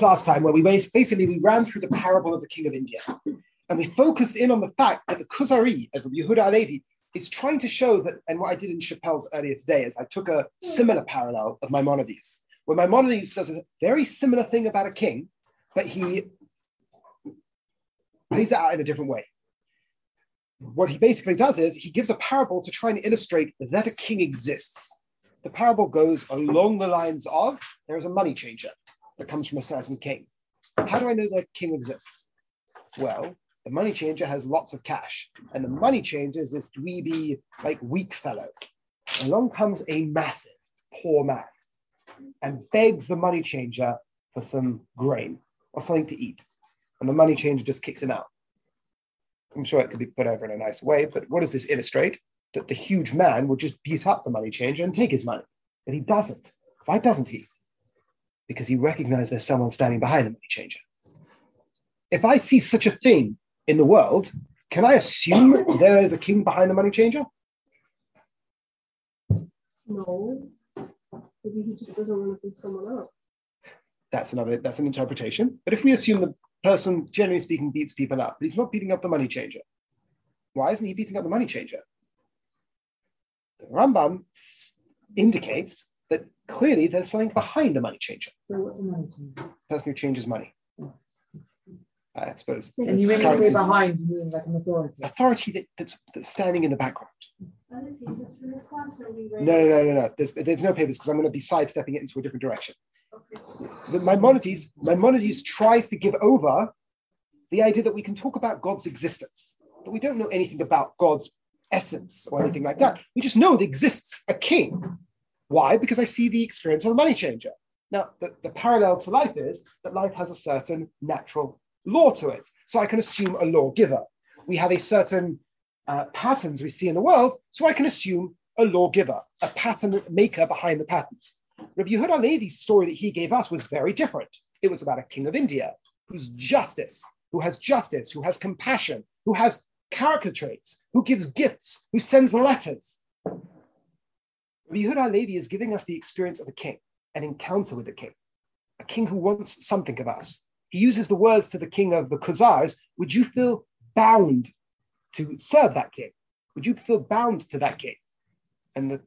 last time where we basically we ran through the parable of the king of India. And we focused in on the fact that the Kuzari of Yehuda Halevi is trying to show that, and what I did in Chappelle's earlier today is I took a similar parallel of Maimonides, where Maimonides does a very similar thing about a king, but he plays it out in a different way. What he basically does is he gives a parable to try and illustrate that a king exists. The parable goes along the lines of there is a money changer that comes from a certain king. How do I know that king exists? Well, the money changer has lots of cash, and the money changer is this dweeby, like weak fellow. Along comes a massive, poor man and begs the money changer for some grain or something to eat. And the money changer just kicks him out. I'm sure it could be put over in a nice way, but what does this illustrate? That the huge man would just beat up the money changer and take his money. But he doesn't. Why doesn't he? Because he recognizes there's someone standing behind the money changer. If I see such a thing in the world, can I assume there is a king behind the money changer? No. Maybe he just doesn't want to beat someone up. That's another, that's an interpretation. But if we assume the person, generally speaking, beats people up, but he's not beating up the money changer. Why isn't he beating up the money changer? The Rambam indicates that clearly there's something behind the money changer. So what's a money changer? Person who changes money. I suppose. And you mean Currencies. say behind, you mean like an authority? Authority that, that's, that's standing in the background. Other papers for this class or we No, no, no, no, no. There's, there's no papers because I'm going to be sidestepping it into a different direction. Okay. But Maimonides, Maimonides tries to give over the idea that we can talk about God's existence, but we don't know anything about God's essence or anything like that. We just know there exists a king. Why? Because I see the experience of a money changer. Now, the, the parallel to life is that life has a certain natural law to it. So I can assume a lawgiver. We have a certain uh, patterns we see in the world, so I can assume a lawgiver, a pattern maker behind the patterns. Rabbi Yehuda Levi's story that he gave us was very different. It was about a king of India who's justice, who has justice, who has compassion, who has character traits, who gives gifts, who sends letters. Rabbi Yehuda Levi is giving us the experience of a king, an encounter with a king, a king who wants something of us. He uses the words to the king of the Khazars, would you feel bound to serve that king? Would you feel bound to that king? And the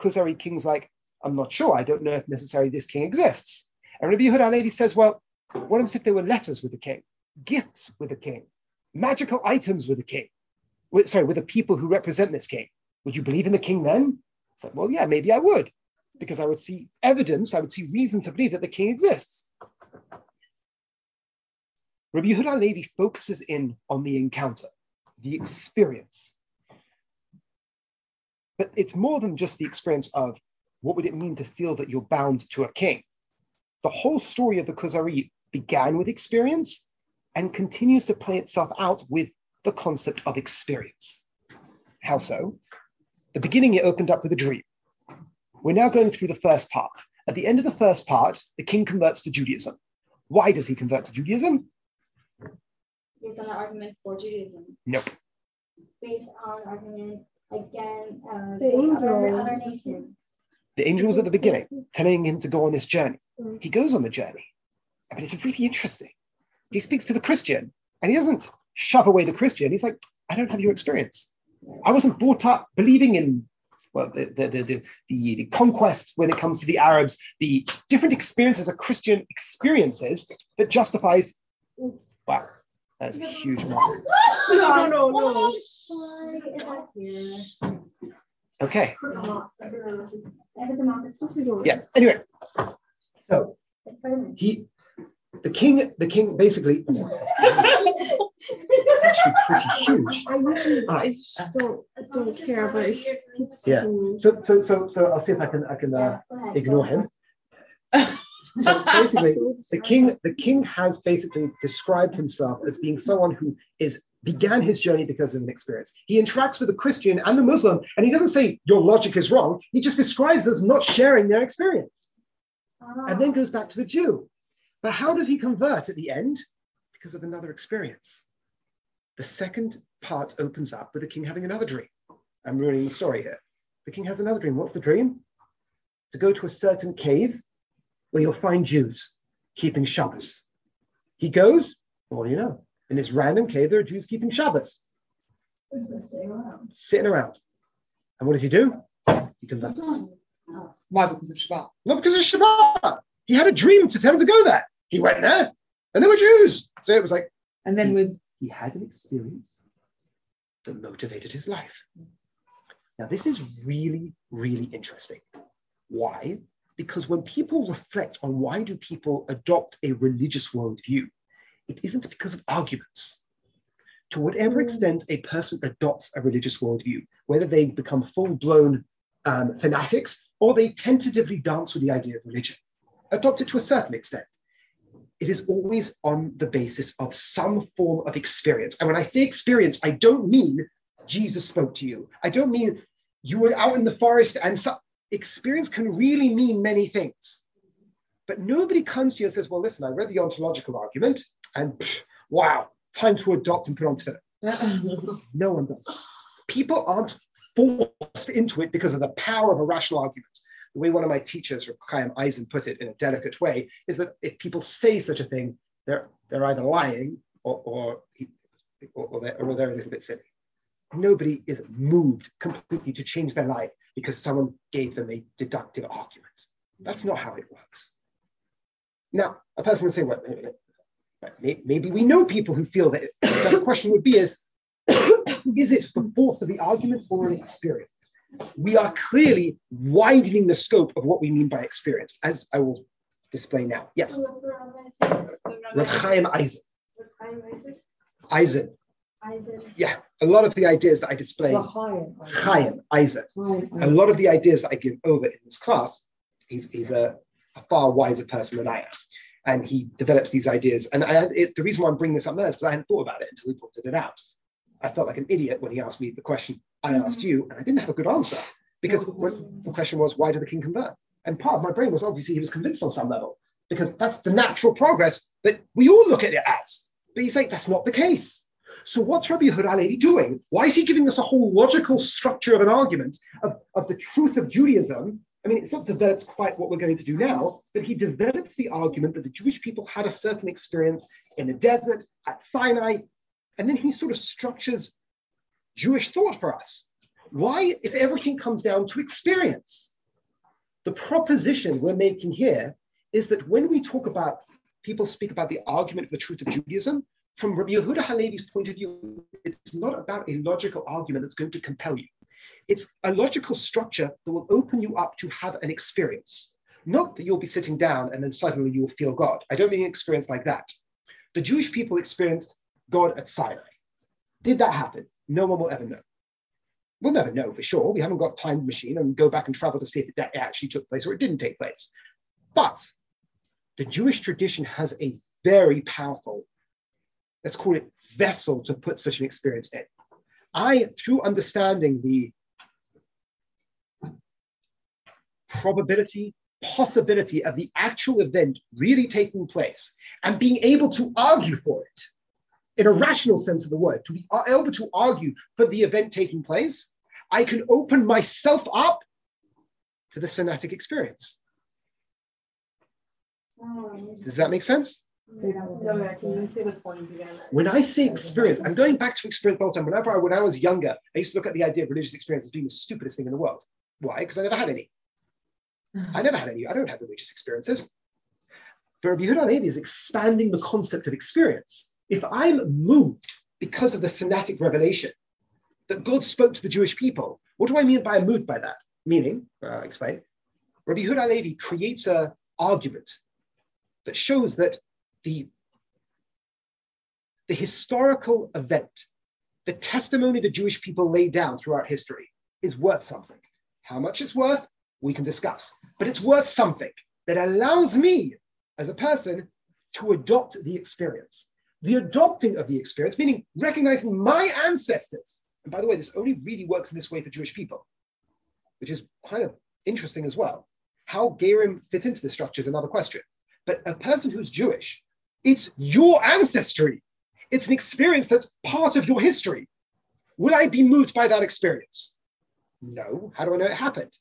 Khazari king's like, I'm not sure. I don't know if necessarily this king exists. And Rabbi Yehuda Levi says, well, what if there were letters with the king, gifts with the king, magical items with the king? With, sorry, with the people who represent this king. Would you believe in the king then? It's like, well, yeah, maybe I would, because I would see evidence, I would see reason to believe that the king exists. Rabbi Yehuda Levi focuses in on the encounter, the experience. But it's more than just the experience of what would it mean to feel that you're bound to a king. The whole story of the Kuzari began with experience and continues to play itself out with the concept of experience. How so? The beginning, it opened up with a dream. We're now going through the first part. At the end of the first part, the king converts to Judaism. Why does he convert to Judaism? Based on the argument for Judaism. Nope. Based on argument again uh, The with other, angel. other nations. The angel was at the beginning, telling him to go on this journey. He goes on the journey, but it's really interesting. He speaks to the Christian, and he doesn't shove away the Christian. He's like, I don't have your experience. I wasn't brought up believing in well the the, the, conquest when it comes to the Arabs, the different experiences of Christian experiences that justifies. Wow, that's a huge mark. No, no, no. Okay, yeah. Anyway, so he, the king, the king basically. Actually pretty huge. I usually Ah. I just don't don't care, but it Yeah. So, so, so, so I'll see if I can, I can uh, Yeah, go ahead. ignore him. So basically, the king, the king has basically described himself as being someone who is began his journey because of an experience. He interacts with the Christian and the Muslim, and he doesn't say your logic is wrong. He just describes us not sharing their experience, Ah. and then goes back to the Jew. But how does he convert at the end? Because of another experience. The second part opens up with the king having another dream. I'm ruining the story here. The king has another dream. What's the dream? To go to a certain cave where you'll find Jews. keeping Shabbos. He goes, well, you know, in this random cave, there are Jews keeping Shabbos, saying around? sitting around. And what does he do? He converts. Why? Because of Shabbat. Not because of Shabbat. He had a dream to tell him to go there. He went there, and there were Jews. So it was like And then with he had an experience that motivated his life. Now, this is really, really interesting. Why? Because when people reflect on why do people adopt a religious worldview, it isn't because of arguments. To whatever extent a person adopts a religious worldview, whether they become full-blown um, fanatics or they tentatively dance with the idea of religion, adopt it to a certain extent it is always on the basis of some form of experience. And when I say experience, I don't mean Jesus spoke to you. I don't mean you were out in the forest and so experience can really mean many things. But nobody comes to you and says, well, listen, I read the ontological argument and wow, time to adopt and put on today. No one does that. People aren't forced into it because of the power of a rational argument the way one of my teachers, Chaim Eisen, put it in a delicate way, is that if people say such a thing, they're, they're either lying or, or, or, they're, or they're a little bit silly. Nobody is moved completely to change their life because someone gave them a deductive argument. That's not how it works. Now, a person would say, well, maybe we know people who feel that. The question would be is, is it the force of the argument or an experience? We are clearly widening the scope of what we mean by experience, as I will display now. Yes, Oh, that's what I was gonna say. Reb Chaim Eisen. Eisen? Yeah, a lot of the ideas that I display. Chaim Eisen, a lot of the ideas that I give over in this class, he's, he's a, a far wiser person than I am. And he develops these ideas. And I, it, the reason why I'm bringing this up now is because I hadn't thought about it until he pointed it out. I felt like an idiot when he asked me the question I asked mm. you, and I didn't have a good answer because the question was, why did the king convert? And part of my brain was obviously he was convinced on some level because that's the natural progress that we all look at it as. But he's like, that's not the case. So what's Rabbi Yehuda Halevi doing? Why is he giving us a whole logical structure of an argument of, of the truth of Judaism? I mean, it's not developed quite what we're going to do now, but he develops the argument that the Jewish people had a certain experience in the desert, at Sinai, and then he sort of structures Jewish thought for us. Why, if everything comes down to experience? The proposition we're making here is that when we talk about, people speak about the argument of the truth of Judaism, from Rabbi Yehuda Halevi's point of view, it's not about a logical argument that's going to compel you. It's a logical structure that will open you up to have an experience. Not that you'll be sitting down and then suddenly you will feel God. I don't mean an experience like that. The Jewish people experienced God at Sinai. Did that happen? No one will ever know. We'll never know for sure. We haven't got time machine and go back and travel to see if that actually took place or it didn't take place. But the Jewish tradition has a very powerful, let's call it vessel to put such an experience in. I, through understanding the probability, possibility of the actual event really taking place and being able to argue for it in a rational sense of the word, to be able to argue for the event taking place, I can open myself up to the Sinaitic experience. Does that make sense? When I say experience, I'm going back to experience all the time. Whenever I, when I was younger, I used to look at the idea of religious experience as being the stupidest thing in the world. Why? Because I never had any. I never had any. I don't have religious experiences. But Rabbi Yehuda Halevi is expanding the concept of experience. If I'm moved because of the Sinaitic revelation that God spoke to the Jewish people, what do I mean by moved by that? Meaning, I'll explain. Rabbi Yehuda Halevi creates an argument that shows that the, the historical event, the testimony the Jewish people laid down throughout history is worth something. How much it's worth, we can discuss, but it's worth something that allows me as a person to adopt the experience. The adopting of the experience, meaning recognizing my ancestors. And by the way, this only really works in this way for Jewish people, which is kind of interesting as well. How Gerim fits into this structure is another question. But a person who's Jewish, it's your ancestry. It's an experience that's part of your history. Will I be moved by that experience? No. How do I know it happened?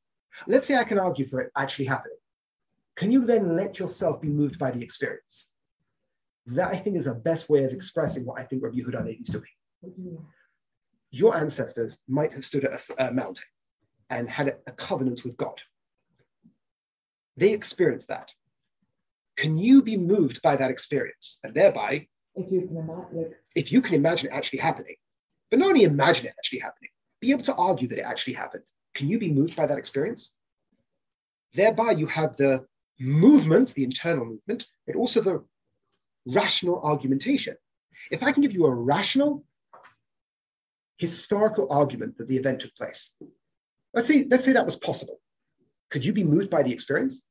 Let's say I can argue for it actually happening. can you then let yourself be moved by the experience? That I think is the best way of mm-hmm. expressing what I think Rabbi Yehuda Levi is doing. What do you mean? Your ancestors might have stood at a mountain and had a, a covenant with God. They experienced that. Can you be moved by that experience? And thereby, If you can imagine, if you can imagine it actually happening, but not only imagine it actually happening, be able to argue that it actually happened. Can you be moved by that experience? Thereby, you have the movement, the internal movement, but also the rational argumentation. If I can give you a rational, historical argument that the event took place, let's say, let's say that was possible. Could you be moved by the experience?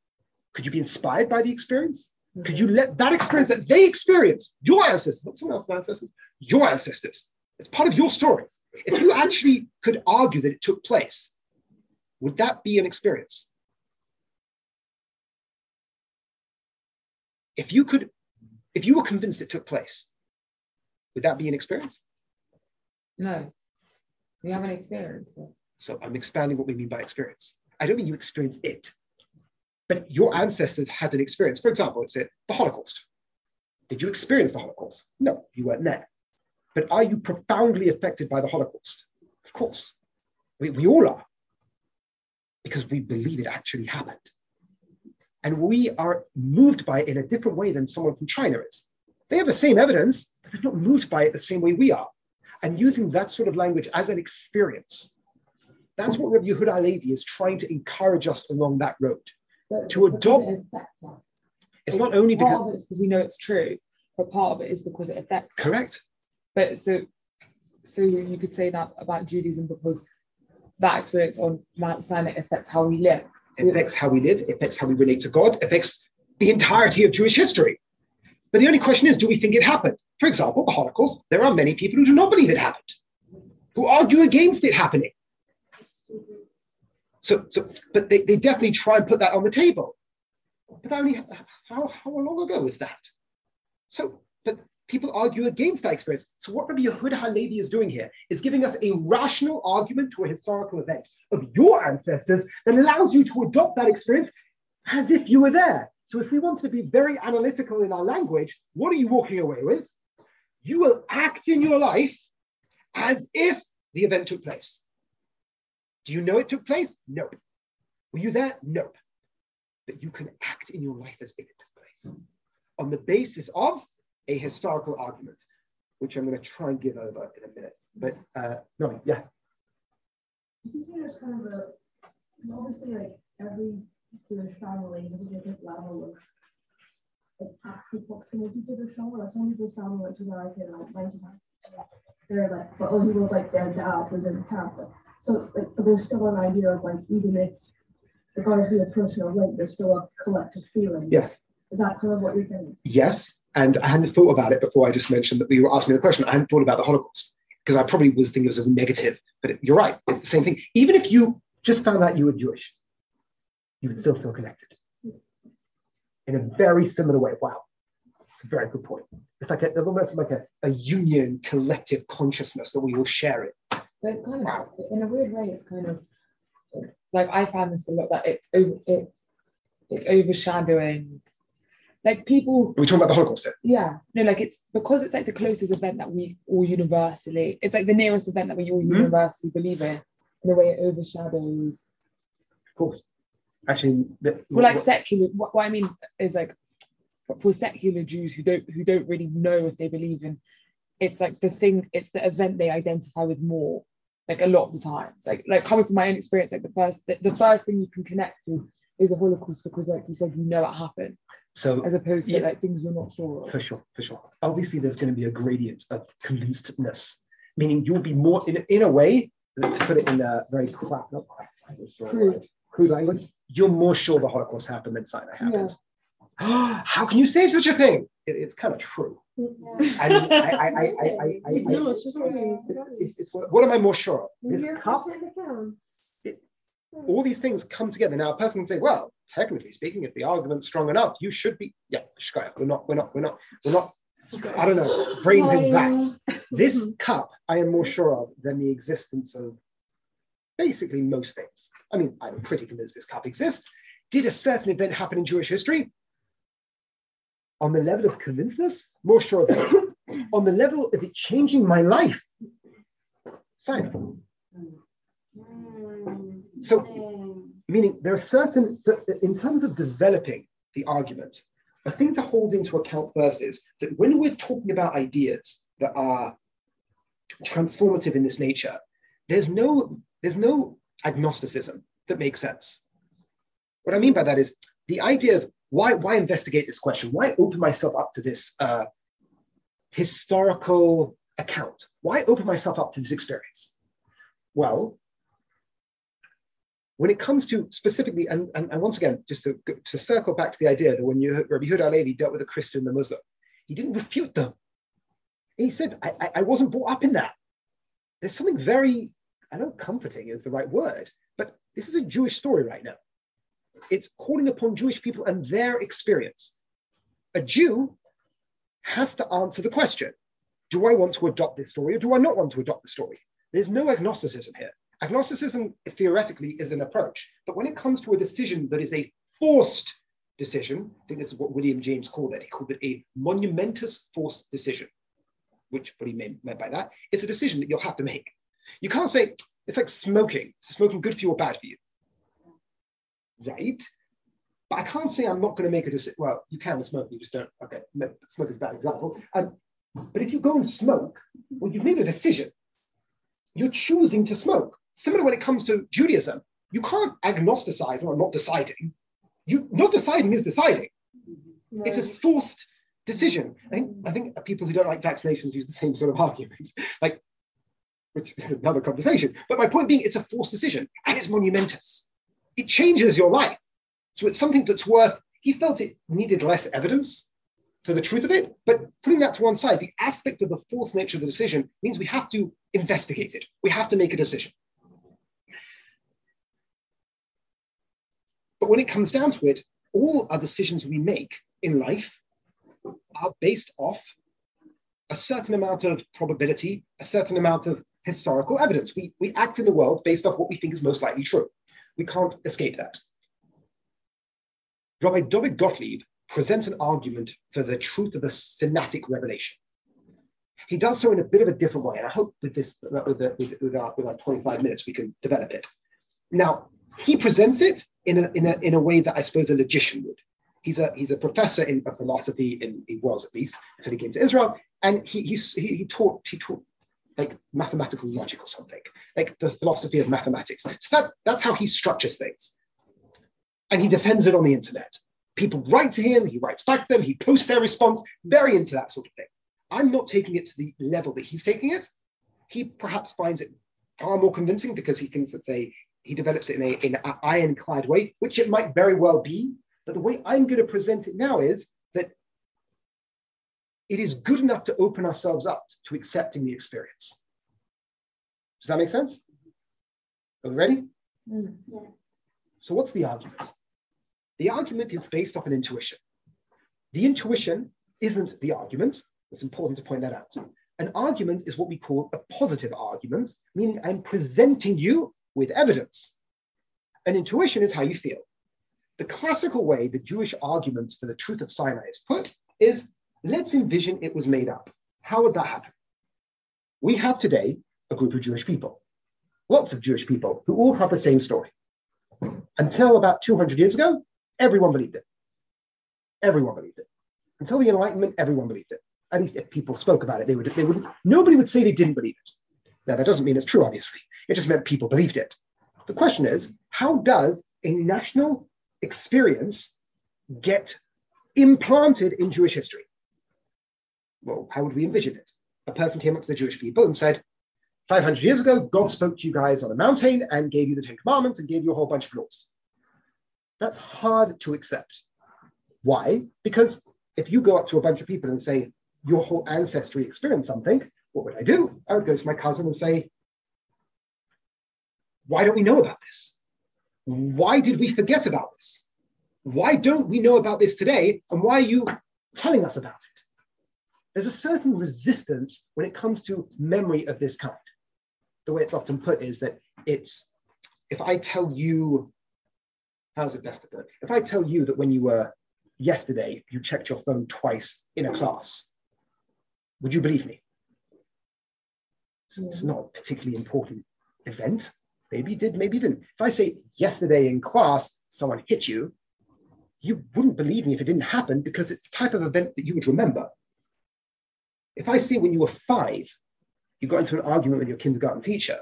Could you be inspired by the experience? Could you let that experience that they experienced, your ancestors, not someone else's ancestors, your ancestors, it's part of your story. If you actually could argue that it took place, would that be an experience? If you could, if you were convinced it took place, would that be an experience? no, we haven't experienced it. So I'm expanding what we mean by experience. I don't mean you experienced it, but your ancestors had an experience. For example, it's it, the Holocaust. Did you experience the Holocaust? No, you weren't there. But are you profoundly affected by the Holocaust? Of course. We, we all are, because we believe it actually happened. And we are moved by it in a different way than someone from China is. They have the same evidence, but they're not moved by it the same way we are. And using that sort of language as an experience, that's what Rabbi Yehuda Levi is trying to encourage us along that road. But To adopt- it affects us. It's not only part because of it is because we know it's true, but part of it is because it affects. us. correct, But so, so you could say that about Judaism because that experience on Mount Sinai affects how we live. Affects how we live, it affects how we relate to God, affects the entirety of Jewish history. But the only question is, do we think it happened? For example, the Holocaust, there are many people who do not believe it happened, who argue against it happening. So, so but they, they definitely try and put that on the table. But only how, how long ago was that? So, but people argue against that experience. So what Rabbi Yehuda Halevi is doing here is giving us a rational argument to a historical event of your ancestors that allows you to adopt that experience as if you were there. So if we want to be very analytical in our language, what are you walking away with? You will act in your life as if the event took place. Do you know it took place? Nope. Were you there? Nope. But you can act in your life as if it took place on the basis of a historical argument, which I'm going to try and give over in a minute. But uh, no, yeah, Did you say there's kind of a, because obviously like every Jewish family has a different level of like actual proximity to the Shoah. Like some people's family went to America in like 95. They're like, but other was like their dad was in the camp. But, so like, there's still an idea of like even if regardless of your personal link, there's still a collective feeling. yes, Is that kind of what you're yes. And I hadn't thought about it before I just mentioned that you were asking me the question. I hadn't thought about the Holocaust because I probably was thinking it was a negative, but it- you're right. It's the same thing. Even if you just found out you were Jewish, you would still feel connected in a very similar way. Wow. It's a very good point. It's like a, almost like a, a Jungian collective consciousness that we all share it. But it's kind of Wow. in a weird way, it's kind of like I found this a lot that it's over it's it's overshadowing like people Are we talking about the Holocaust yeah no like it's because it's like the closest event that we all universally it's like the nearest event that we all Mhm. universally believe in in a way it overshadows Of course. Actually, the, for like secular what, what I mean is like for secular Jews who don't who don't really know if they believe in it's like the thing it's the event they identify with more like a lot of the times like like coming from my own experience like the first the, the first thing you can connect to is the Holocaust because like you said you know it happened so as opposed to Yeah. like things you're not sure of. For sure, for sure. Obviously, there's going to be a gradient of convincedness, meaning you'll be more, in, in a way, to put it in a very crap, not crap language, Crude. crude language, you're more sure the Holocaust happened than Sinai happened. How can you say such a thing? It- it's kind of true. I, mean, I, I, I, I, I, I, No, it's just it's, it's, what am I more sure of? This cup, percent accounts. All these things come together. Now, a person can say, well, technically speaking, if the argument's strong enough, you should be, yeah, we're not, we're not, we're not, we're not, I don't know, brains in that. This cup, I am more sure of than the existence of basically most things. I mean, I'm pretty convinced this cup exists. did a certain event happen in Jewish history? On the level of convinceness, more sure of it. On the level of it changing my life, silent. So- Meaning there are certain, in terms of developing the argument, a thing to hold into account first is that when we're talking about ideas that are transformative in this nature, there's no, there's no agnosticism that makes sense. What I mean by that is the idea of why, why investigate this question? Why open myself up to this uh, historical account? Why open myself up to this experience? Well, when it comes to specifically, and, and, and once again, just to, to circle back to the idea that when you Rabbi Huda Levi dealt with a Christian and a Muslim, he didn't refute them. He said, I, I, I wasn't brought up in that. There's something very, I don't know, comforting is the right word, but this is a Jewish story right now. It's calling upon Jewish people and their experience. A Jew has to answer the question Do I want to adopt this story or do I not want to adopt the story? There's no agnosticism here. Agnosticism theoretically is an approach, but when it comes to a decision that is a forced decision, I think this is what William James called it. He called it a monumentous forced decision, which what he meant, by that, it's a decision that you'll have to make. You can't say it's like smoking. Is smoking good for you or bad for you? Right. But I can't say I'm not going to make a decision. Well, you can smoke, you just don't. Okay, no, smoke is a bad example. Um, but if you go and smoke, well, you've made a decision. You're choosing to smoke. Similar when it comes to Judaism, you can't agnosticize or not deciding. You not deciding is deciding. Mm-hmm. It's a forced decision. I think, I think people who don't like vaccinations use the same sort of argument, like, which is another conversation. But my point being, it's a forced decision and it's monumentous. It changes your life. So it's something that's worth, he felt it needed less evidence for the truth of it. But putting that to one side, the aspect of the forced nature of the decision means we have to investigate it. We have to make a decision. But when it comes down to it, all our decisions we make in life are based off a certain amount of probability, a certain amount of historical evidence. We, we act in the world based off what we think is most likely true. We can't escape that. Rabbi David Gottlieb presents an argument for the truth of the Sinaitic revelation. He does so in a bit of a different way, and I hope with this, with, the, with, with, our, with our 25 minutes, we can develop it. Now, he presents it in a, in a, in a way that I suppose a logician would. He's a, he's a professor in philosophy, in, he was at least, until he came to Israel, and he, he, he taught, he taught like mathematical logic or something, like the philosophy of mathematics. So that's, that's how he structures things. And he defends it on the internet. People write to him, he writes back to them, he posts their response, very into that sort of thing. I'm not taking it to the level that he's taking it. He perhaps finds it far more convincing because he thinks it's a, he develops it in, a, in an ironclad way, which it might very well be. But the way I'm going to present it now is that it is good enough to open ourselves up to accepting the experience. Does that make sense? Are we ready? Mm. Yeah. So, what's the argument? The argument is based off an intuition. The intuition isn't the argument. It's important to point that out. An argument is what we call a positive argument, meaning I'm presenting you with evidence. An intuition is how you feel. The classical way the Jewish arguments for the truth of Sinai is put is let's envision it was made up. How would that happen? We have today a group of Jewish people, lots of Jewish people who all have the same story. Until about 200 years ago, everyone believed it. Everyone believed it. Until the Enlightenment, everyone believed it. At least if people spoke about it, they would, they would nobody would say they didn't believe it. Now, that doesn't mean it's true, obviously. It just meant people believed it. The question is, how does a national experience get implanted in Jewish history? Well, how would we envision it? A person came up to the Jewish people and said, 500 years ago, God spoke to you guys on a mountain and gave you the Ten Commandments and gave you a whole bunch of laws. That's hard to accept. Why? Because if you go up to a bunch of people and say, your whole ancestry experienced something, what would I do? I would go to my cousin and say, why don't we know about this? Why did we forget about this? Why don't we know about this today? And why are you telling us about it? There's a certain resistance when it comes to memory of this kind. The way it's often put is that it's if I tell you How's it best to do it? If I tell you that when you were yesterday, you checked your phone twice in a class, would you believe me? It's not a particularly important event. Maybe you did, maybe you didn't. If I say yesterday in class, someone hit you, you wouldn't believe me if it didn't happen because it's the type of event that you would remember. If I say when you were five, you got into an argument with your kindergarten teacher,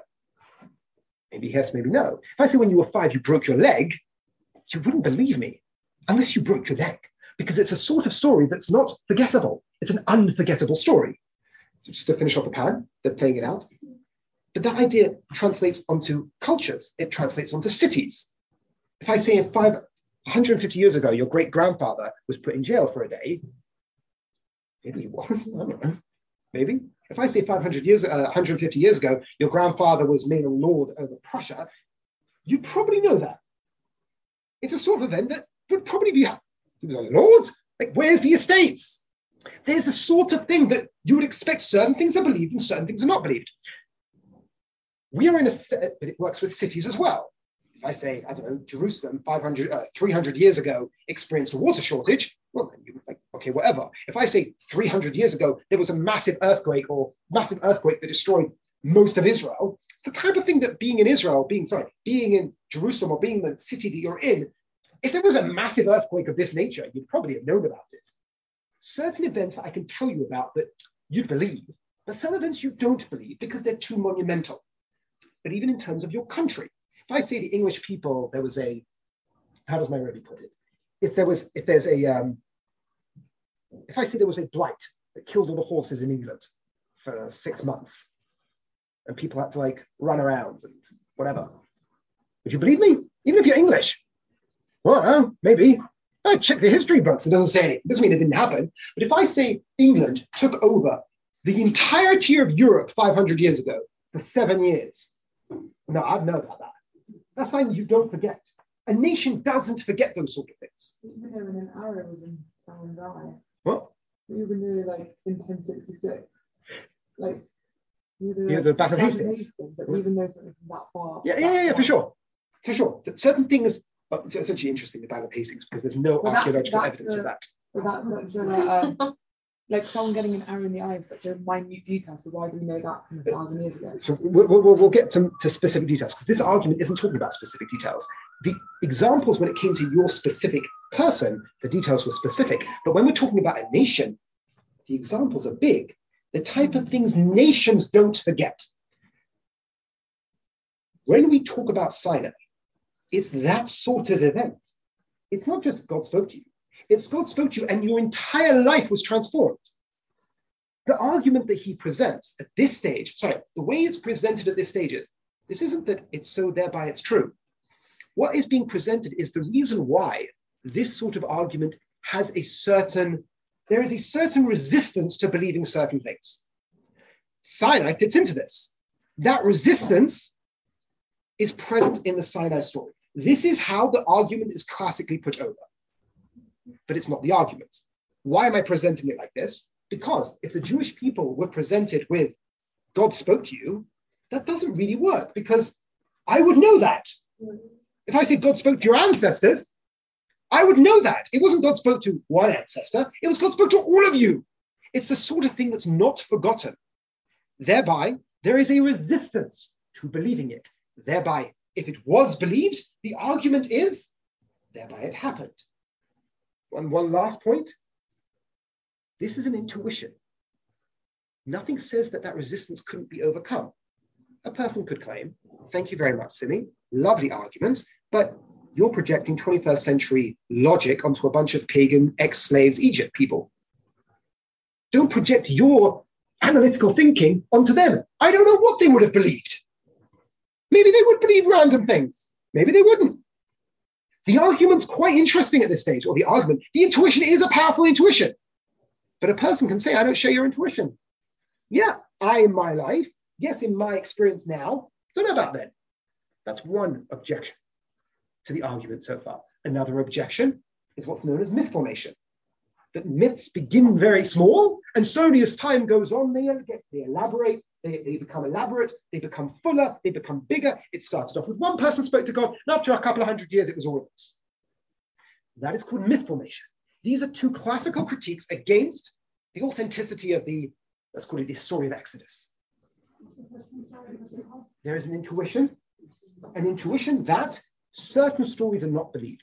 maybe yes, maybe no. If I say when you were five, you broke your leg, you wouldn't believe me unless you broke your leg because it's a sort of story that's not forgettable. It's an unforgettable story. So just to finish off the pan, they're playing it out. But that idea translates onto cultures. It translates onto cities. If I say five, 150 years ago, your great grandfather was put in jail for a day, maybe he was, I don't know, maybe. If I say 500 years, uh, 150 years ago, your grandfather was made a lord over Prussia, you'd probably know that. It's a sort of event that would probably be, he was a lord? Like, where's the estates? There's the sort of thing that you would expect certain things are believed and certain things are not believed. We are in a, but it works with cities as well. If I say, I don't know, Jerusalem 500, uh, 300 years ago experienced a water shortage, well, then you would think, okay, whatever. If I say 300 years ago there was a massive earthquake or massive earthquake that destroyed most of Israel, it's the type of thing that being in Israel, being, sorry, being in Jerusalem or being the city that you're in, if there was a massive earthquake of this nature, you'd probably have known about it. Certain events I can tell you about that you'd believe, but some events you don't believe because they're too monumental but even in terms of your country. If I say the English people, there was a, how does my Rebbe put it? If there was, if there's a, um, if I say there was a blight that killed all the horses in England for six months, and people had to like run around and whatever, would you believe me? Even if you're English? Well, maybe. I check the history books. It doesn't say anything. It doesn't mean it didn't happen. But if I say England took over the entirety of Europe 500 years ago for seven years, no, I know about that. That's something you don't forget. A nation doesn't forget those sort of things. Even though when an arrow was in someone's eye, What? even though like in 1066, like you know, Yeah, the Battle of Hastings. like, even though something from that far. Yeah, that yeah, yeah, yeah, for sure. For sure. That certain things, but it's essentially interesting, the Battle of Hastings, because there's no Well, archaeological evidence the- of that. But that's such a um, like someone getting an arrow in the eye is such a minute detail. So why do we know that from a thousand years ago? So we'll, we'll, we'll get to, to specific details because this argument isn't talking about specific details. The examples, when it came to your specific person, the details were specific. But when we're talking about a nation, the examples are big. The type of things nations don't forget. When we talk about Sinai, it's that sort of event. It's not just God spoke to you, it's God spoke to you and your entire life was transformed the argument that he presents at this stage, sorry, the way it's presented at this stage is this isn't that it's so, thereby it's true. What is being presented is the reason why this sort of argument has a certain, there is a certain resistance to believing certain things. Sinai fits into this. That resistance is present in the Sinai story. This is how the argument is classically put over, but it's not the argument. Why am I presenting it like this? Because if the Jewish people were presented with God spoke to you, that doesn't really work because I would know that. If I said God spoke to your ancestors, I would know that. It wasn't God spoke to one ancestor, it was God spoke to all of you. It's the sort of thing that's not forgotten. Thereby, there is a resistance to believing it. Thereby, if it was believed, the argument is, thereby it happened. And one last point this is an intuition. Nothing says that that resistance couldn't be overcome. A person could claim, thank you very much, Simi, lovely arguments, but you're projecting 21st century logic onto a bunch of pagan ex slaves, Egypt people. Don't project your analytical thinking onto them. I don't know what they would have believed. Maybe they would believe random things, maybe they wouldn't. The argument's quite interesting at this stage, or the argument, the intuition is a powerful intuition. But a person can say, I don't share your intuition. Yeah, I in my life, yes, in my experience now, don't know about then. That's one objection to the argument so far. Another objection is what's known as myth formation. That myths begin very small, and slowly as time goes on, they, they elaborate, they, they become elaborate, they become fuller, they become bigger. It started off with one person spoke to God, and after a couple of hundred years, it was all of us. That is called myth formation. These are two classical critiques against the authenticity of the, let's call it the story of Exodus. There is an intuition, an intuition that certain stories are not believed.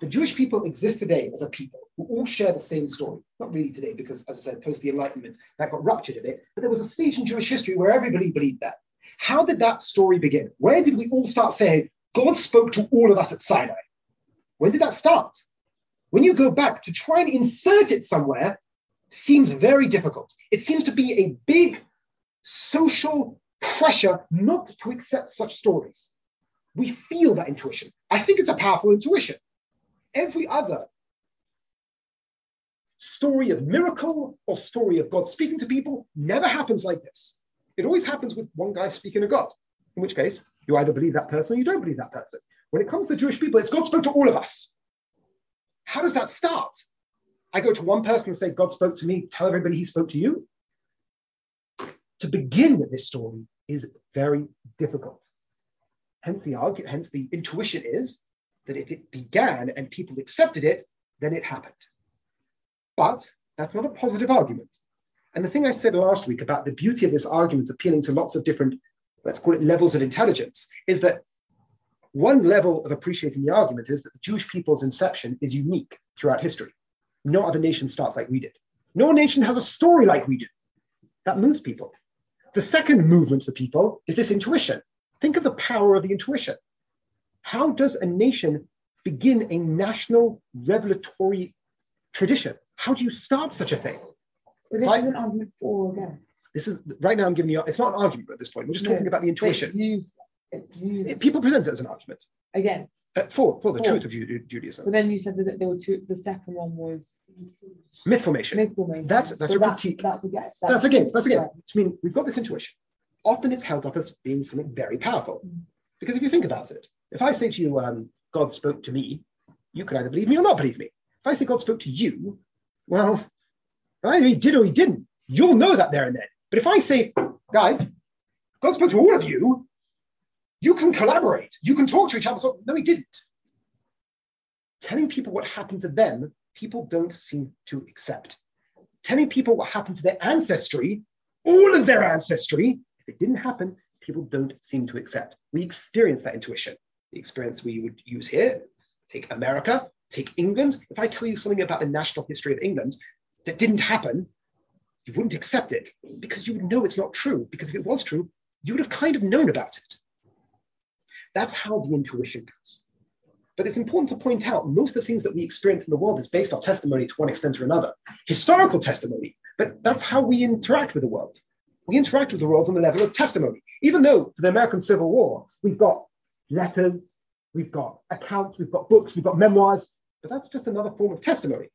The Jewish people exist today as a people who all share the same story. Not really today, because as I said, post the Enlightenment, that got ruptured a bit. But there was a stage in Jewish history where everybody believed that. How did that story begin? Where did we all start saying, God spoke to all of us at Sinai? When did that start? When you go back to try and insert it somewhere, seems very difficult. It seems to be a big social pressure not to accept such stories. We feel that intuition. I think it's a powerful intuition. Every other story of miracle or story of God speaking to people never happens like this. It always happens with one guy speaking to God, in which case you either believe that person or you don't believe that person. When it comes to Jewish people, it's God spoke to all of us. How does that start? I go to one person and say, God spoke to me, tell everybody he spoke to you. To begin with this story is very difficult. Hence the argument, hence the intuition is that if it began and people accepted it, then it happened. But that's not a positive argument. And the thing I said last week about the beauty of this argument appealing to lots of different, let's call it levels of intelligence, is that one level of appreciating the argument is that the Jewish people's inception is unique throughout history. No other nation starts like we did. No nation has a story like we do. That moves people. The second movement for people is this intuition. Think of the power of the intuition. How does a nation begin a national revelatory tradition? How do you start such a thing? But this Right. is an argument for or against. This is right now. I'm giving you. It's not an argument at this point. We're just No. talking about the intuition. It's used. It's used It- people present it as an argument against. uh, for for the For. truth of Ju- Judaism. But then you said that there were two. The second one was Myth formation. myth formation. That's- that's So a critique. That's against. That's against. That's against. right. I mean, we've got this intuition. Often it's held up as being something very powerful. Mm. Because if you think about it, if I say to you, um, God spoke to me, you can either believe me or not believe me. If I say God spoke to you, well, either he did or he didn't. You'll know that there and then. But if I say, guys, God spoke to all of you, you can collaborate. You can talk to each other. So, no, he didn't. Telling people what happened to them, people don't seem to accept. Telling people what happened to their ancestry, all of their ancestry, if it didn't happen, people don't seem to accept. We experience that intuition. The experience we would use here, take America, take England. If I tell you something about the national history of England that didn't happen, you wouldn't accept it because you would know it's not true. Because if it was true, you would have kind of known about it. That's how the intuition goes. But it's important to point out most of the things that we experience in the world is based on testimony to one extent or another, historical testimony. But that's how we interact with the world. We interact with the world on the level of testimony. Even though for the American Civil War, we've got letters, we've got accounts, we've got books, we've got memoirs, but that's just another form of testimony.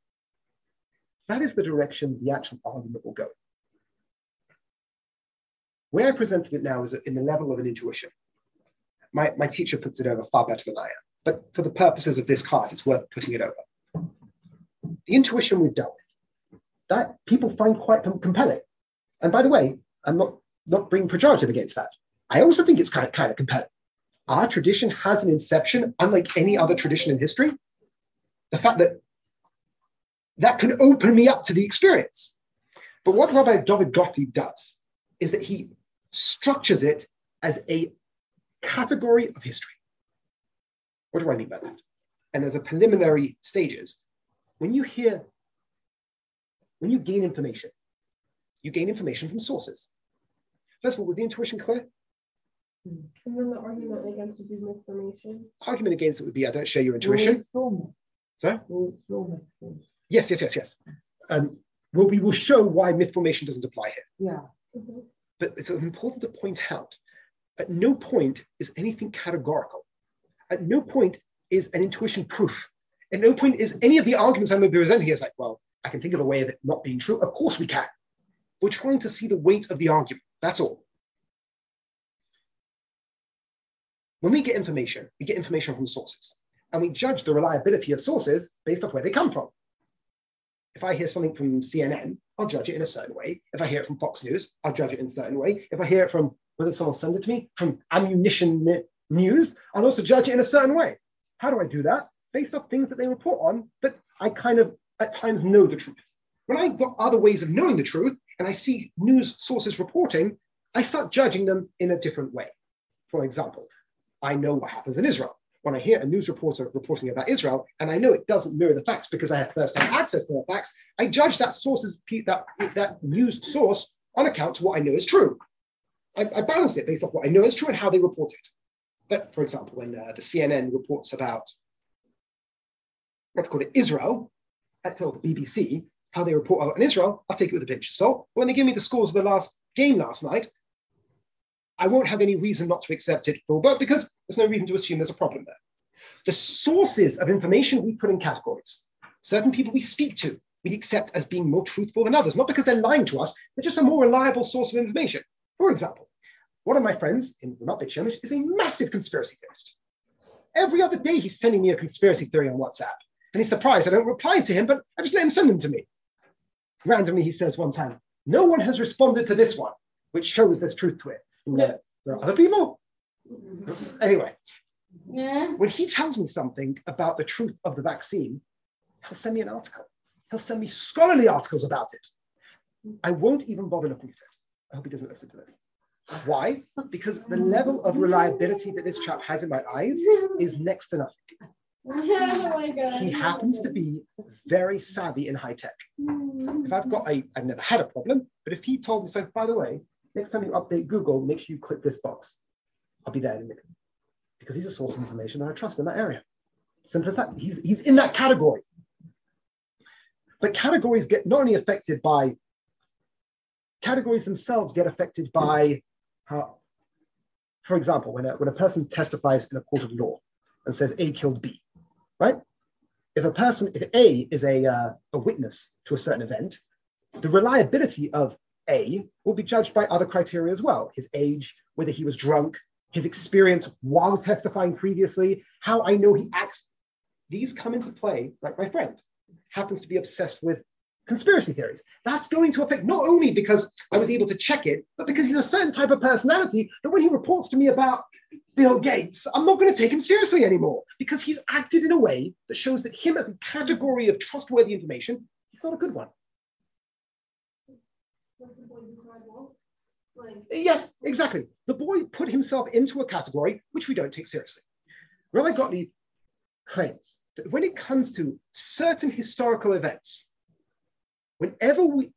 That is the direction the actual argument will go. Where I presented it now is in the level of an intuition. My, my teacher puts it over far better than I am, but for the purposes of this class, it's worth putting it over. The intuition we've dealt with, that people find quite compelling. And by the way, I'm not, not being pejorative against that. I also think it's kind of, kind of compelling. Our tradition has an inception unlike any other tradition in history. The fact that that can open me up to the experience. But what Rabbi David Gottlieb does is that he structures it as a category of history. What do I mean by that? And as a preliminary stages, when you hear, when you gain information, you gain information from sources. First of all, was the intuition clear? And then the argument against it is misinformation. Argument against it would be I don't share your intuition. Sorry? We'll explore myth. formation. Yes, yes, yes, yes. Um, well, we will show why myth formation doesn't apply here. Yeah. Mhm. But it's important to point out at no point is anything categorical. At no point is an intuition proof. At no point is any of the arguments I'm going to be presenting is like, well, I can think of a way of it not being true. Of course we can. We're trying to see the weight of the argument. That's all. When we get information, we get information from sources, and we judge the reliability of sources based off where they come from. If I hear something from CNN, I'll judge it in a certain way. If I hear it from Fox News, I'll judge it in a certain way. If I hear it from whether someone sent it to me from ammunition news, I'll also judge it in a certain way. How do I do that? based off things that they report on, but I kind of at times know the truth. When I got other ways of knowing the truth and I see news sources reporting, I start judging them in a different way. For example, I know what happens in Israel. When I hear a news reporter reporting about Israel, and I know it doesn't mirror the facts because I have first-hand access to the facts, I judge that source's that, that news source on account to what I know is true. I, I balance it based off what I know is true and how they report it. But for example, when uh, the CNN reports about let's call it Israel, I tell the BBC how they report on Israel, I'll take it with a pinch of salt. When they give me the scores of the last game last night, I won't have any reason not to accept it full, but because there's no reason to assume there's a problem there. The sources of information we put in categories, certain people we speak to, we accept as being more truthful than others, not because they're lying to us, they're just a more reliable source of information. For example, one of my friends in Ramat Beit Shemesh is a massive conspiracy theorist. Every other day, he's sending me a conspiracy theory on WhatsApp, and he's surprised I don't reply to him, but I just let him send them to me. Randomly, he says one time, "No one has responded to this one," which shows there's truth to it. There, there are other people. Mm-hmm. Anyway, Yeah. when he tells me something about the truth of the vaccine, he'll send me an article. He'll send me scholarly articles about it. I won't even bother looking at it. I hope he doesn't listen to this. Why? Because the level of reliability that this chap has in my eyes is next to nothing. oh my god. He happens to be very savvy in high tech. If I've got a, I've never had a problem, but if he told me, so by the way, next time you update Google, make sure you click this box. I'll be there in a minute. Because he's a source of information that I trust in that area. Simple as that. He's, he's in that category. But categories get not only affected by, categories themselves get affected by how, for example, when a, when a person testifies in a court of law and says A killed B, right? If a person, if A is a, uh, a witness to a certain event, the reliability of A will be judged by other criteria as well his age, whether he was drunk, his experience while testifying previously, how I know he acts. These come into play, like my friend happens to be obsessed with conspiracy theories. That's going to affect not only because I was able to check it, but because he's a certain type of personality that when he reports to me about Bill Gates, I'm not going to take him seriously anymore because he's acted in a way that shows that him as a category of trustworthy information, he's not a good one. Like the boy who cried wolf. Like, Yes, exactly. The boy put himself into a category which we don't take seriously. Rabbi Gottlieb claims that when it comes to certain historical events, whenever we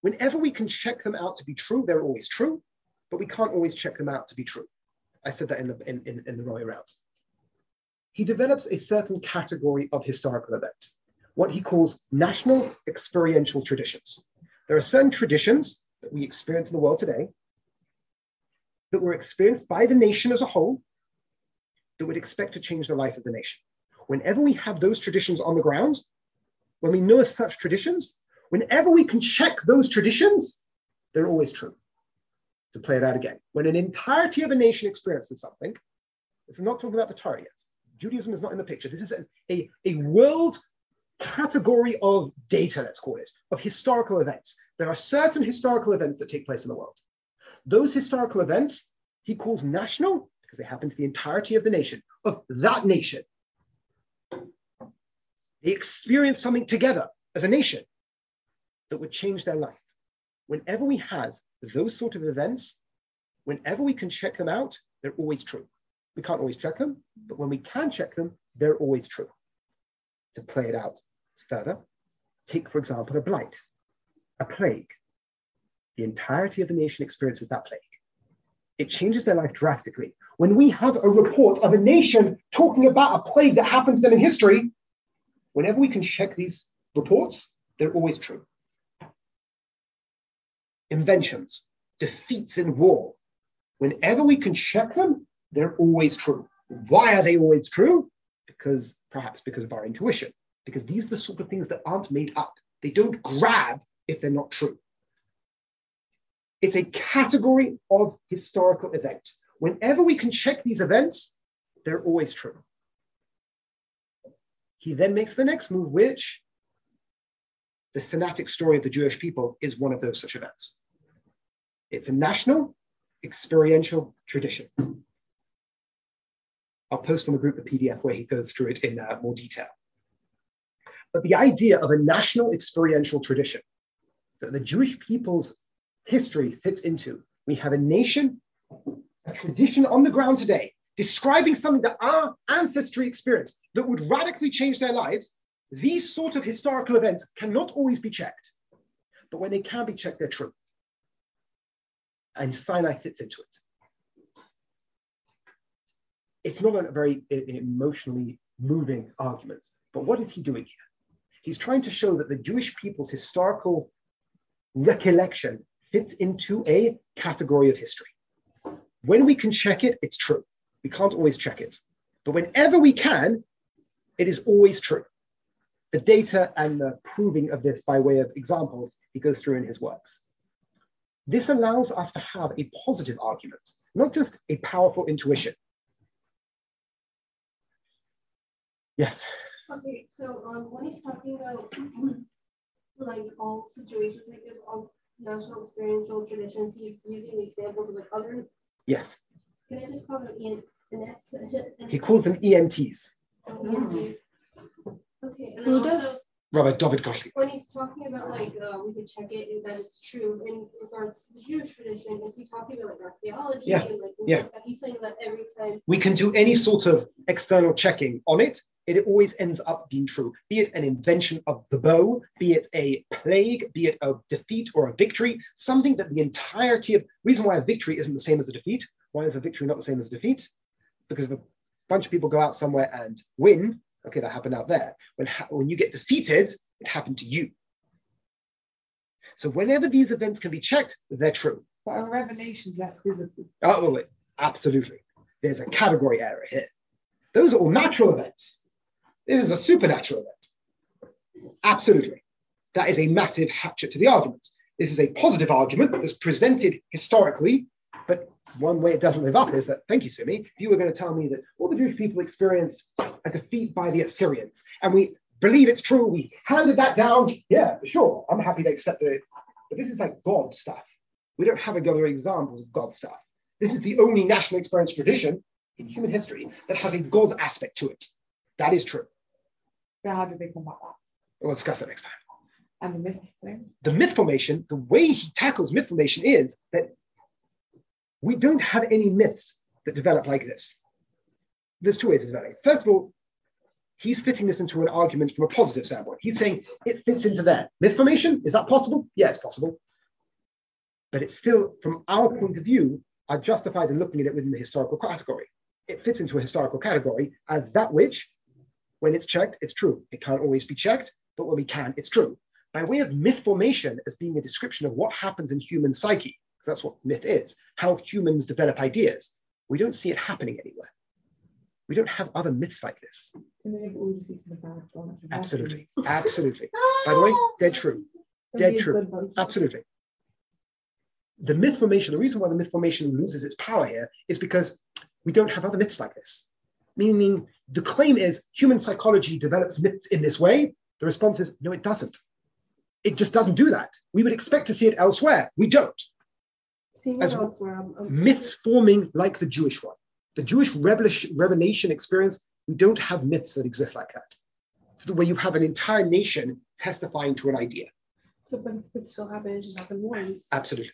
whenever we can check them out to be true, they're always true, but we can't always check them out to be true. I said that in the in, in, in the Roy route. He develops a certain category of historical event, what he calls national experiential traditions. There are certain traditions that we experience in the world today that were experienced by the nation as a whole that would expect to change the life of the nation. Whenever we have those traditions on the ground, when we know of such traditions, whenever we can check those traditions, they're always true. To play it out again, when an entirety of a nation experiences something, this is not talking about the Torah yet. Judaism is not in the picture. This is a, a, a world category of data, let's call it, of historical events. There are certain historical events that take place in the world. Those historical events he calls national because they happen to the entirety of the nation, of that nation. They experience something together as a nation that would change their life. Whenever we have those sort of events, whenever we can check them out, they're always true. We can't always check them, but when we can check them, they're always true. To play it out further, take, for example, a blight, a plague. The entirety of the nation experiences that plague. It changes their life drastically. When we have a report of a nation talking about a plague that happens to them in history, whenever we can check these reports, they're always true. Inventions, defeats in war, whenever we can check them, they're always true. Why are they always true? Because perhaps because of our intuition, because these are the sort of things that aren't made up. They don't grab if they're not true. It's a category of historical event. Whenever we can check these events, they're always true. He then makes the next move, which the Sinaitic story of the Jewish people is one of those such events. It's a national experiential tradition. I'll post on the group the PDF where he goes through it in uh, more detail. But the idea of a national experiential tradition that the Jewish people's history fits into. We have a nation, a tradition on the ground today, describing something that our ancestry experienced that would radically change their lives. These sort of historical events cannot always be checked, but when they can be checked, they're true. And Sinai fits into it. It's not a very emotionally moving argument, but what is he doing here? He's trying to show that the Jewish people's historical recollection fits into a category of history. When we can check it, it's true. We can't always check it. But whenever we can, it is always true. The data and the proving of this by way of examples he goes through in his works. This allows us to have a positive argument, not just a powerful intuition. Yes. Okay, so um, when he's talking about like all situations like this, all national experiential traditions, he's using examples of like other. Yes. Can I just call them en- enact- He calls them E ENTs. Oh, ENTs. Okay, and then Who also Rabbi David Gottlieb. when he's talking about like uh, we can check it and that it's true in regards to the Jewish tradition, is he talking about like archaeology Yeah, and like yeah. like? He's saying that every time. We can do any sort of external checking on it. It always ends up being true, be it an invention of the bow, be it a plague, be it a defeat or a victory, something that the entirety of reason why a victory isn't the same as a defeat. Why is a victory not the same as a defeat? Because if a bunch of people go out somewhere and win, okay, that happened out there. When, ha- when you get defeated, it happened to you. So whenever these events can be checked, they're true. But a revelation's less visible. Oh, wait, absolutely. There's a category error here. Those are all natural events. This is a supernatural event. Absolutely. That is a massive hatchet to the argument. This is a positive argument that was presented historically, one way it doesn't live up is that, thank you, Simi, you were going to tell me that all the Jewish people experienced a defeat by the Assyrians, and we believe it's true, we handed that down, yeah, for sure, I'm happy to accept it. But this is like God stuff. We don't have other examples of God stuff. This is the only national experience tradition in human history that has a God aspect to it. That is true. So how did they combat that? We'll discuss that next time. And the myth thing? The myth formation, the way he tackles myth formation is that we don't have any myths that develop like this. There's two ways of developing. First of all, he's fitting this into an argument from a positive standpoint. He's saying it fits into there. Myth formation, is that possible? Yeah, it's possible. But it's still, from our point of view, are justified in looking at it within the historical category. It fits into a historical category as that which, when it's checked, it's true. It can't always be checked, but when we can, it's true. By way of myth formation as being a description of what happens in human psyche, that's what myth is, how humans develop ideas, we don't see it happening anywhere. We don't have other myths like this. Can they have all just eaten a bad one? Absolutely. Absolutely. By the way, dead true. Dead true. Absolutely. The myth formation, the reason why the myth formation loses its power here is because we don't have other myths like this. Meaning the claim is human psychology develops myths in this way. The response is no, it doesn't. It just doesn't do that. We would expect to see it elsewhere. We don't. As it well- elsewhere, I'm, I'm, Myths forming like the Jewish one. The Jewish revelation, experience, we don't have myths that exist like that, where you have an entire nation testifying to an idea. so, but it still happen. It just happened once. Absolutely.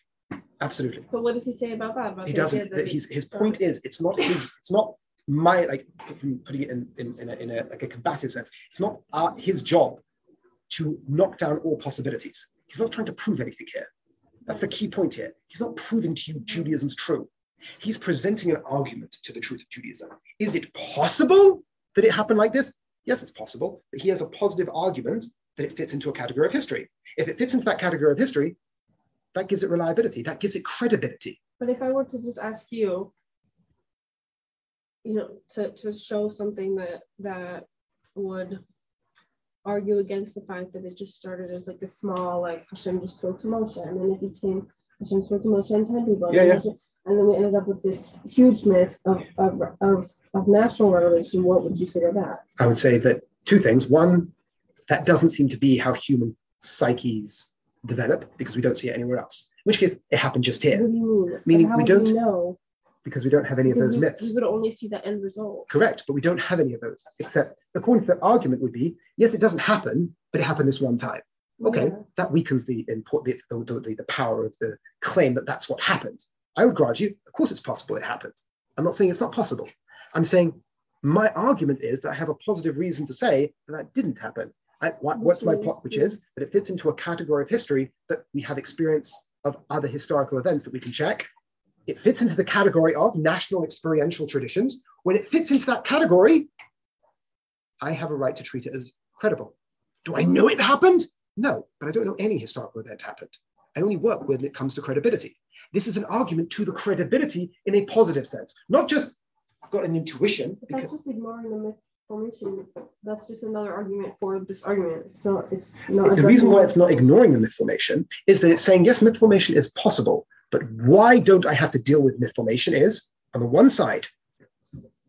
Absolutely. But what does he say about that? About he doesn't. that His, his point is, it's not his. It's not my like putting it in in, in, a, in a like a combative sense. It's not our, his job to knock down all possibilities. He's not trying to prove anything here. That's the key point here. He's not proving to you Judaism's true. He's presenting an argument to the truth of Judaism. Is it possible that it happened like this? Yes, it's possible. But he has a positive argument that it fits into a category of history. If it fits into that category of history, that gives it reliability. That gives it credibility. But if I were to just ask you, you know, to, to show something that that would argue against the fact that it just started as like a small, like Hashem just spoke to Moshe, and then it became Hashem spoke to Moshe and 10 people. and Yeah, then yeah. Moshe- and then we ended up with this huge myth of, of, of, of national revelation. What would you say to that? I would say that two things. One, that doesn't seem to be how human psyches develop because we don't see it anywhere else. In which case, it happened just What here. do you mean? Meaning we don't- know because we don't have any of those we, myths. we would only see the end result. Correct, but we don't have any of those. Except, according to the argument, would be yes, it doesn't happen, but it happened this one time. Okay, Yeah. that weakens the import, the, the, the, the power of the claim that that's what happened. I would grant you, of course, it's possible it happened. I'm not saying it's not possible. I'm saying my argument is that I have a positive reason to say that that didn't happen. I, what, what's my plot, which is that it fits into a category of history that we have experience of other historical events that we can check. It fits into the category of national experiential traditions. When it fits into that category, I have a right to treat it as credible. Do I know it happened? No, but I don't know any historical event happened. I only work when it comes to credibility. This is an argument to the credibility in a positive sense, not just I've got an intuition. But that's just ignoring the myth formation. That's just another argument for this argument. It's not. It's not. the reason why it's not ignoring the myth formation is that it's saying yes, myth formation is possible, but why don't I have to deal with myth formation? Is on the one side,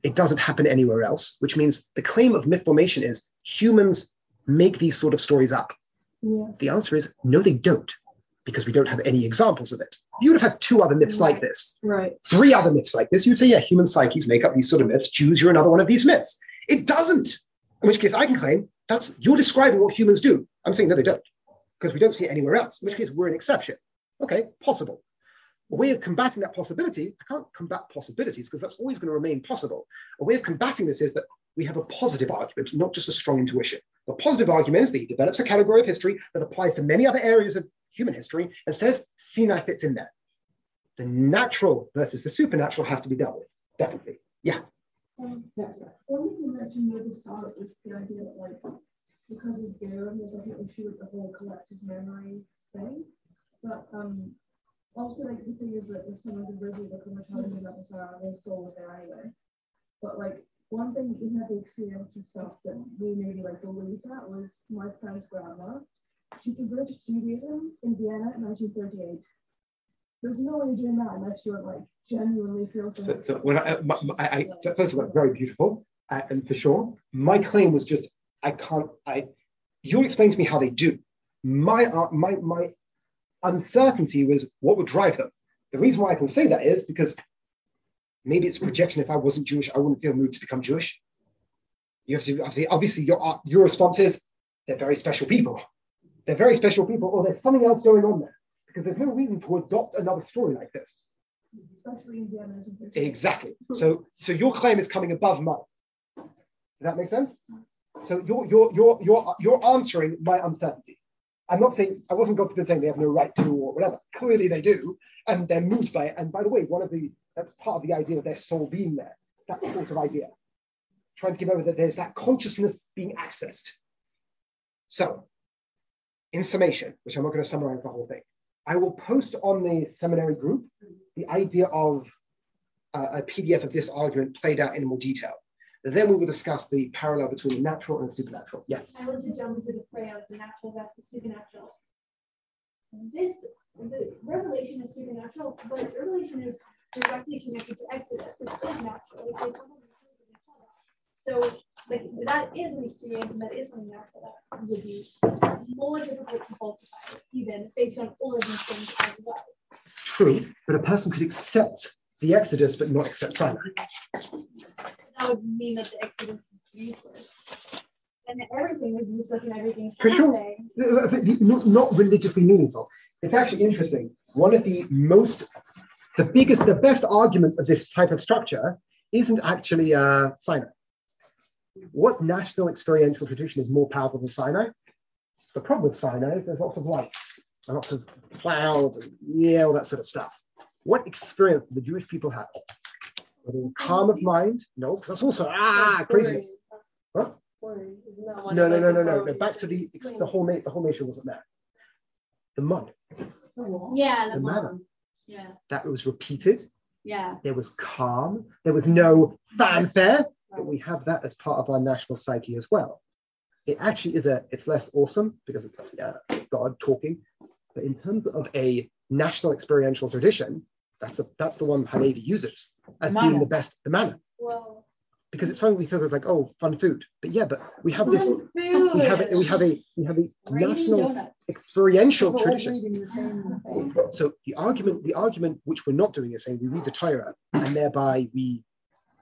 it doesn't happen anywhere else, which means the claim of myth formation is humans make these sort of stories up. Yeah. The answer is no, they don't, because we don't have any examples of it. You would have had two other myths like this, Right. three other myths like this. You'd say, yeah, human psyches make up these sort of myths. Jews, you're another one of these myths. It doesn't. In which case, I can claim that's you're describing what humans do. I'm saying no, they don't, because we don't see it anywhere else. In which case, we're an exception. Okay, possible. A way of combating that possibility, I can't combat possibilities because that's always going to remain possible. A way of combating this is that we have a positive argument, not just a strong intuition. The positive argument is that he develops a category of history that applies to many other areas of human history and says Sinai fits in there. The natural versus the supernatural has to be dealt with, definitely. Um, Yeah. One you mentioned near the start was the idea that like because of Durham, there's like an issue with the whole collective memory thing. But um also like the thing is that if someone really look how much having an episode, their soul was there anyway. But like one thing we had the experience and stuff that we maybe like believed at was my friend's grandma. She converted to Judaism in Vienna in 1938. There's no way you're doing that unless you're like genuinely feel So, something. so when I, my, my- I, I, first of all, very beautiful, uh, and for sure. My claim was just I can't. I you explain to me how they do. My uh, my my uncertainty was what would drive them. The reason why I can say that is because maybe it's projection. If I wasn't Jewish, I wouldn't feel moved to become Jewish. You have to obviously, obviously your your response is they're very special people. They're very special people, or there's something else going on there because there's no reason to adopt another story like this. especially in. 1938. Exactly. So so your claim is coming above mine. Does that make sense? So you're you're you're you're you're answering my uncertainty. I'm not saying I wasn't going to saying they have no right to or whatever. Clearly they do, and they're moved by it. And by the way, one of the that's part of the idea of their soul being there. That sort of idea. Trying to give over that there's that consciousness being accessed. So, in summation, which I'm not going to summarize the whole thing, I will post on the seminary group the idea of uh, a PDF of this argument played out in more detail. Then we will discuss the parallel between the natural and the supernatural. Yes. I want to jump into the fray of the natural versus the supernatural. This, the revelation is supernatural, but revelation is directly connected to Exodus. It is natural. Like, they come from. So, like, that is an experience and that is something natural that would be more difficult to falsify, even based on all of these things as well. It's true, but a person could accept the Exodus but not accept Sinai. That would mean that the Exodus is useless. And that everything is useless and everything's For sure. Not not religiously meaningful. It's actually interesting. One of the most, the biggest, the best argument of this type of structure isn't actually uh, Sinai. What national experiential tradition is more powerful than Sinai? The problem with Sinai is there's lots of lights and lots of clouds and yeah, all that sort of stuff. What experience do the Jewish people have? Are they in calm of mind? No, because that's also ah craziness. What? Isn't that one No, no, no, no, no, no. Back to the the whole na- the whole nation wasn't there. The mud The wall. Yeah, the the manna. Yeah, that was repeated. yeah. There was calm. There was no fanfare. But we have that as part of our national psyche as well. It actually is a. It's less awesome because it's yeah, God talking. But in terms of a national experiential tradition, that's a that's the one Halevi uses as being the best. The manna. Well, because it's something we think of like, oh, fun food. But yeah, but we have this, we have a, we have a, we have a national experiential We're tradition. the. So the argument, the argument which we're not doing is saying we read the Torah and thereby we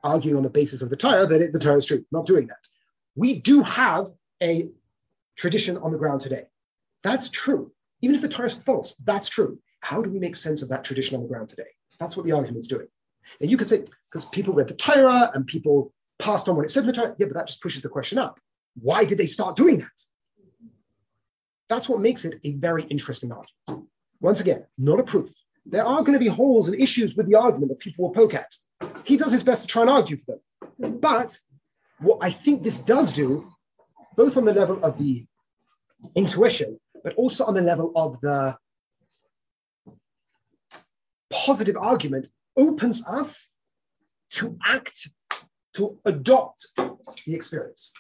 argue on the basis of the Torah that it, the Torah is true. Not doing that. We do have a tradition on the ground today. That's true. Even if the Torah is false, that's true. How do we make sense of that tradition on the ground today? That's what the argument's doing. And you could say, because people read the Torah and people passed on what it said in the Torah, yeah, but that just pushes the question up. Why did they start doing that? That's what makes it a very interesting argument. Once again, not a proof. There are going to be holes and issues with the argument that people will poke at. He does his best to try and argue for them. But what I think this does do, both on the level of the intuition, but also on the level of the positive argument, opens us to act, to adopt the experience.